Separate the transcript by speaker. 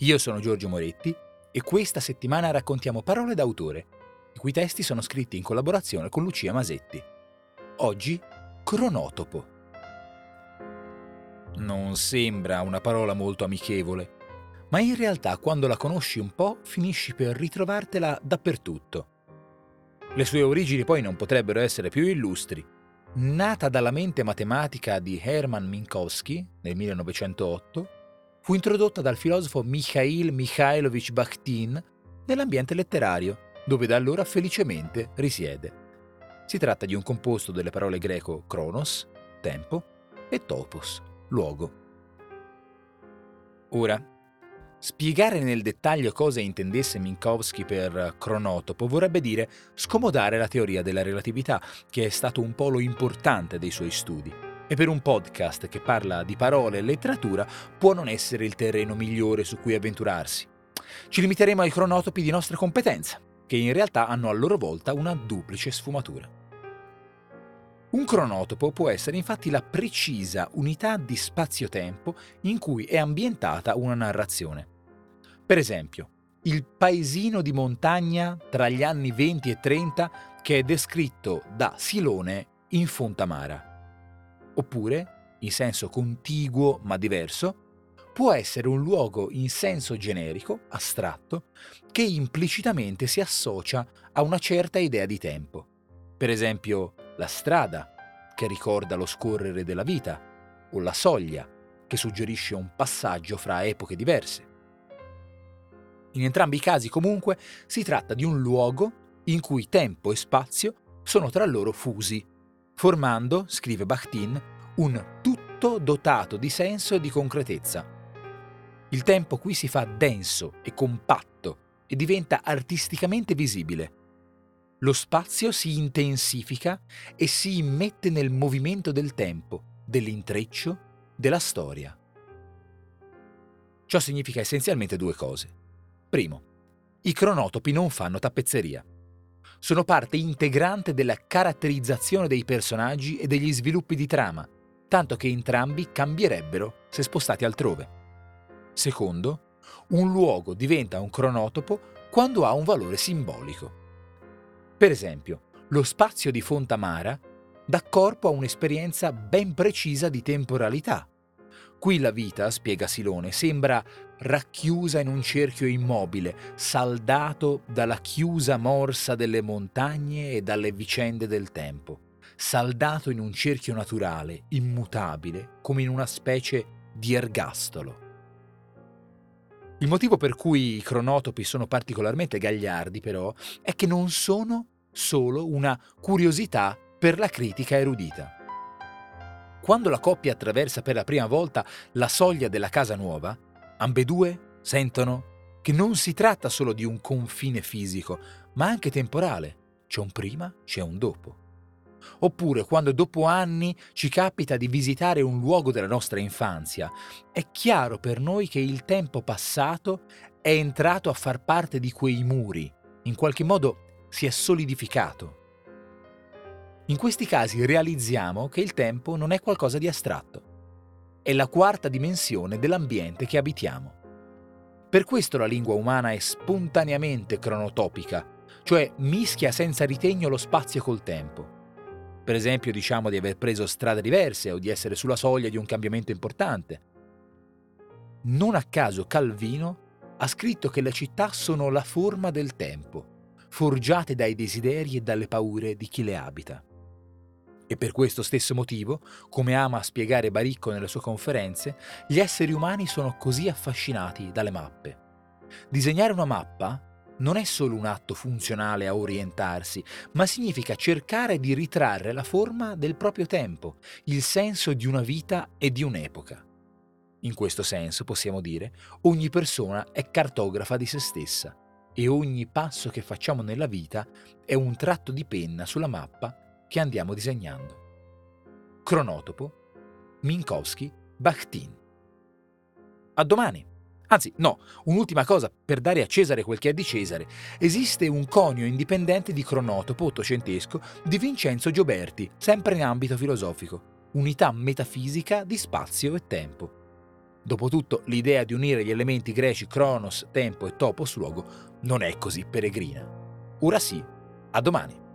Speaker 1: Io sono Giorgio Moretti e questa settimana raccontiamo parole d'autore, i cui testi sono scritti in collaborazione con Lucia Masetti. Oggi, cronotopo. Non sembra una parola molto amichevole, ma in realtà quando la conosci un po' finisci per ritrovartela dappertutto. Le sue origini poi non potrebbero essere più illustri. Nata dalla mente matematica di Hermann Minkowski nel 1908, fu introdotta dal filosofo Mikhail Mikhailovich Bakhtin nell'ambiente letterario, dove da allora felicemente risiede. Si tratta di un composto delle parole greco chronos, tempo, e topos, luogo. Ora, Spiegare nel dettaglio cosa intendesse Minkowski per cronotopo vorrebbe dire scomodare la teoria della relatività, che è stato un polo importante dei suoi studi. E per un podcast che parla di parole e letteratura può non essere il terreno migliore su cui avventurarsi. Ci limiteremo ai cronotopi di nostra competenza, che in realtà hanno a loro volta una duplice sfumatura. Un cronotopo può essere infatti la precisa unità di spazio-tempo in cui è ambientata una narrazione. Per esempio, il paesino di montagna tra gli anni 20 e 30 che è descritto da Silone in Fontamara. Oppure, in senso contiguo ma diverso, può essere un luogo in senso generico, astratto, che implicitamente si associa a una certa idea di tempo. Per esempio, la strada, che ricorda lo scorrere della vita, o la soglia, che suggerisce un passaggio fra epoche diverse. In entrambi i casi comunque si tratta di un luogo in cui tempo e spazio sono tra loro fusi, formando, scrive Bakhtin, un tutto dotato di senso e di concretezza. Il tempo qui si fa denso e compatto e diventa artisticamente visibile. Lo spazio si intensifica e si immette nel movimento del tempo, dell'intreccio, della storia. Ciò significa essenzialmente due cose. Primo, i cronotopi non fanno tappezzeria. Sono parte integrante della caratterizzazione dei personaggi e degli sviluppi di trama, tanto che entrambi cambierebbero se spostati altrove. Secondo, un luogo diventa un cronotopo quando ha un valore simbolico. Per esempio, lo spazio di Fontamara dà corpo a un'esperienza ben precisa di temporalità. Qui la vita, spiega Silone, sembra racchiusa in un cerchio immobile, saldato dalla chiusa morsa delle montagne e dalle vicende del tempo, saldato in un cerchio naturale, immutabile, come in una specie di ergastolo. Il motivo per cui i cronotopi sono particolarmente gagliardi, però, è che non sono solo una curiosità per la critica erudita. Quando la coppia attraversa per la prima volta la soglia della casa nuova, ambedue sentono che non si tratta solo di un confine fisico, ma anche temporale. C'è un prima, c'è un dopo. Oppure quando dopo anni ci capita di visitare un luogo della nostra infanzia, è chiaro per noi che il tempo passato è entrato a far parte di quei muri, in qualche modo si è solidificato. In questi casi realizziamo che il tempo non è qualcosa di astratto, è la quarta dimensione dell'ambiente che abitiamo. Per questo la lingua umana è spontaneamente cronotopica, cioè mischia senza ritegno lo spazio col tempo. Per esempio diciamo di aver preso strade diverse o di essere sulla soglia di un cambiamento importante. Non a caso Calvino ha scritto che le città sono la forma del tempo, forgiate dai desideri e dalle paure di chi le abita. E per questo stesso motivo, come ama spiegare Baricco nelle sue conferenze, gli esseri umani sono così affascinati dalle mappe. Disegnare una mappa non è solo un atto funzionale a orientarsi, ma significa cercare di ritrarre la forma del proprio tempo, il senso di una vita e di un'epoca. In questo senso, possiamo dire, ogni persona è cartografa di se stessa e ogni passo che facciamo nella vita è un tratto di penna sulla mappa che andiamo disegnando. Cronotopo, Minkowski, Bakhtin. A domani! Anzi, no, un'ultima cosa per dare a Cesare quel che è di Cesare. Esiste un conio indipendente di cronotopo ottocentesco di Vincenzo Gioberti, sempre in ambito filosofico. Unità metafisica di spazio e tempo. Dopotutto, l'idea di unire gli elementi greci Cronos, tempo e topos luogo non è così peregrina. Ora sì, a domani.